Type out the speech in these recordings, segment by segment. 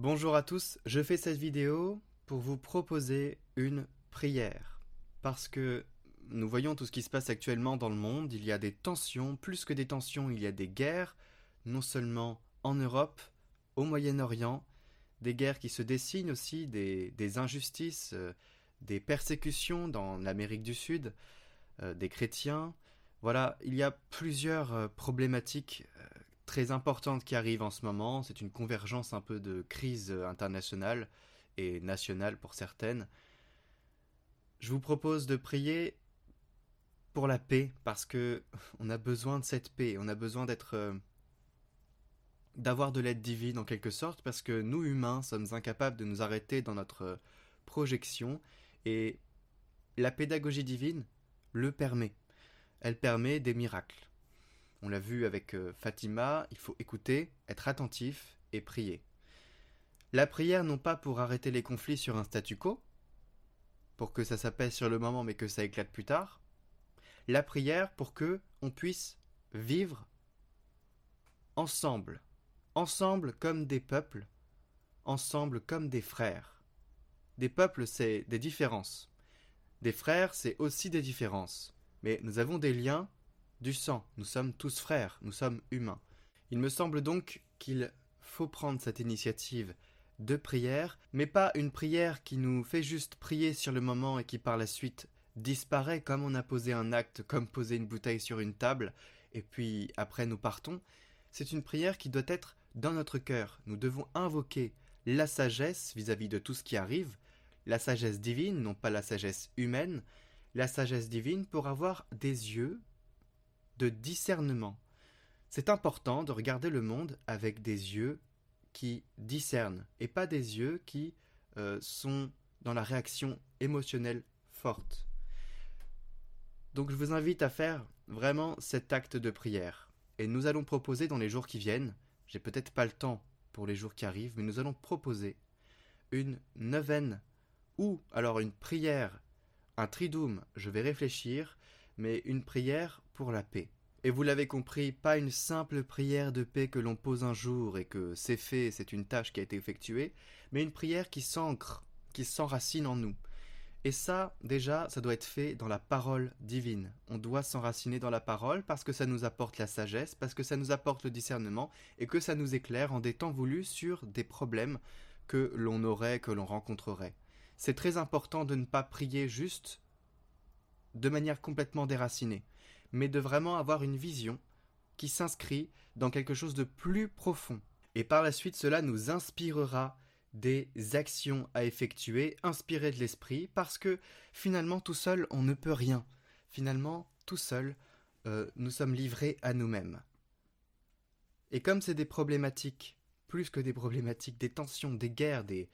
Bonjour à tous, je fais cette vidéo pour vous proposer une prière. Parce que nous voyons tout ce qui se passe actuellement dans le monde, il y a des tensions, plus que des tensions, il y a des guerres, non seulement en Europe, au Moyen-Orient, des guerres qui se dessinent aussi, des, injustices, euh, des persécutions dans l'Amérique du Sud, euh, des chrétiens. Voilà, il y a plusieurs euh, problématiques très importantes qui arrivent en ce moment. C'est une convergence un peu de crise internationale et nationale pour certaines. Je vous propose de prier pour la paix parce que on a besoin de cette paix, on a besoin d'être d'avoir de l'aide divine en quelque sorte, parce que nous humains sommes incapables de nous arrêter dans notre projection, et la pédagogie divine le permet. Elle permet des miracles. On l'a vu avec euh, Fatima, il faut écouter, être attentif et prier. La prière non pas pour arrêter les conflits sur un statu quo, pour que ça s'apaise sur le moment mais que ça éclate plus tard. La prière pour que on puisse vivre ensemble ensemble comme des peuples, ensemble comme des frères. Des peuples, c'est des différences. Des frères, c'est aussi des différences. Mais nous avons des liens du sang. Nous sommes tous frères, nous sommes humains. Il me semble donc qu'il faut prendre cette initiative de prière, mais pas une prière qui nous fait juste prier sur le moment et qui par la suite disparaît comme on a posé un acte, comme poser une bouteille sur une table, et puis après nous partons. C'est une prière qui doit être dans notre cœur, nous devons invoquer la sagesse vis-à-vis de tout ce qui arrive, la sagesse divine, non pas la sagesse humaine, la sagesse divine pour avoir des yeux de discernement. C'est important de regarder le monde avec des yeux qui discernent et pas des yeux qui euh, sont dans la réaction émotionnelle forte. Donc je vous invite à faire vraiment cet acte de prière. Et nous allons proposer dans les jours qui viennent j'ai peut-être pas le temps pour les jours qui arrivent, mais nous allons proposer une neuvaine ou alors une prière, un tridoum, je vais réfléchir, mais une prière pour la paix. Et vous l'avez compris, pas une simple prière de paix que l'on pose un jour et que c'est fait, c'est une tâche qui a été effectuée, mais une prière qui s'ancre, qui s'enracine en nous, et ça, déjà, ça doit être fait dans la parole divine. On doit s'enraciner dans la parole parce que ça nous apporte la sagesse, parce que ça nous apporte le discernement et que ça nous éclaire en des temps voulus sur des problèmes que l'on aurait, que l'on rencontrerait. C'est très important de ne pas prier juste de manière complètement déracinée, mais de vraiment avoir une vision qui s'inscrit dans quelque chose de plus profond. Et par la suite, cela nous inspirera des actions à effectuer inspirées de l'esprit parce que finalement tout seul on ne peut rien. Finalement tout seul euh, nous sommes livrés à nous-mêmes. Et comme c'est des problématiques, plus que des problématiques, des tensions, des guerres, des,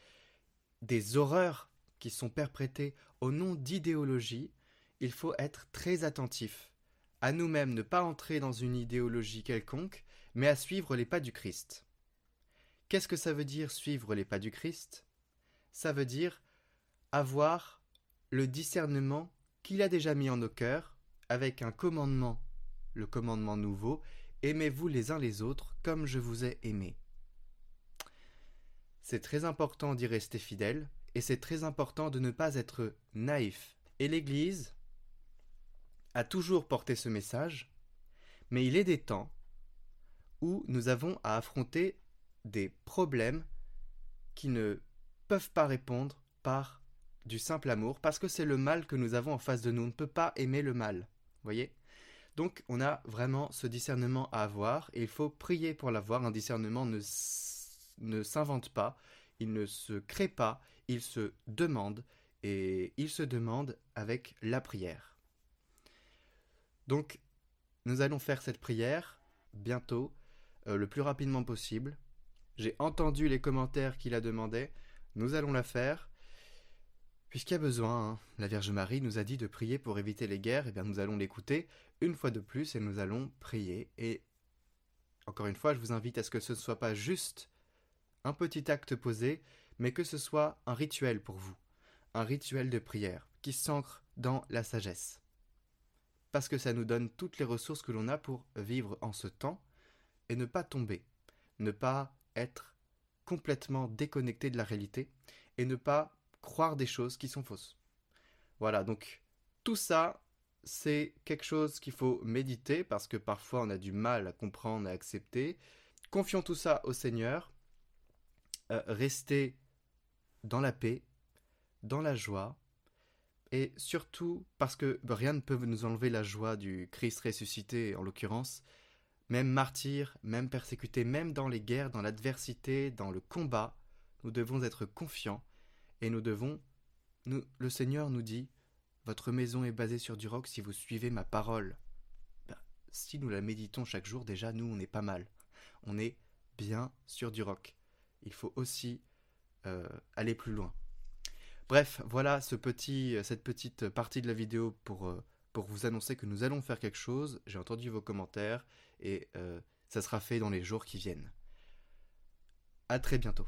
des horreurs qui sont perprétées au nom d'idéologie, il faut être très attentif à nous-mêmes, ne pas entrer dans une idéologie quelconque, mais à suivre les pas du Christ. Qu'est-ce que ça veut dire suivre les pas du Christ? Ça veut dire avoir le discernement qu'il a déjà mis en nos cœurs avec un commandement, le commandement nouveau, aimez-vous les uns les autres comme je vous ai aimé. C'est très important d'y rester fidèle et c'est très important de ne pas être naïf. Et l'Église a toujours porté ce message, mais il est des temps où nous avons à affronter des problèmes qui ne peuvent pas répondre par du simple amour, parce que c'est le mal que nous avons en face de nous. On ne peut pas aimer le mal. Voyez? Donc on a vraiment ce discernement à avoir, et il faut prier pour l'avoir. Un discernement ne, ne s'invente pas, il ne se crée pas, il se demande, et il se demande avec la prière. Donc nous allons faire cette prière bientôt, euh, le plus rapidement possible. J'ai entendu les commentaires qu'il a demandé. Nous allons la faire. Puisqu'il y a besoin, hein. la Vierge Marie nous a dit de prier pour éviter les guerres, et eh bien nous allons l'écouter une fois de plus et nous allons prier. Et encore une fois, je vous invite à ce que ce ne soit pas juste un petit acte posé, mais que ce soit un rituel pour vous, un rituel de prière qui s'ancre dans la sagesse. Parce que ça nous donne toutes les ressources que l'on a pour vivre en ce temps et ne pas tomber, ne pas être complètement déconnecté de la réalité et ne pas croire des choses qui sont fausses. Voilà, donc tout ça, c'est quelque chose qu'il faut méditer parce que parfois on a du mal à comprendre à accepter. Confions tout ça au Seigneur. Euh, restez dans la paix, dans la joie, et surtout parce que rien ne peut nous enlever la joie du Christ ressuscité en l'occurrence, même martyr, même persécuté, même dans les guerres, dans l'adversité, dans le combat, nous devons être confiants et nous devons le Seigneur nous dit votre maison est basée sur du roc si vous suivez ma parole. Ben, si nous la méditons chaque jour, déjà nous on est pas mal. On est bien sur du roc. Il faut aussi euh, aller plus loin. Bref, voilà petit, cette petite partie de la vidéo pour, euh, pour vous annoncer que nous allons faire quelque chose. J'ai entendu vos commentaires et euh, ça sera fait dans les jours qui viennent. À très bientôt.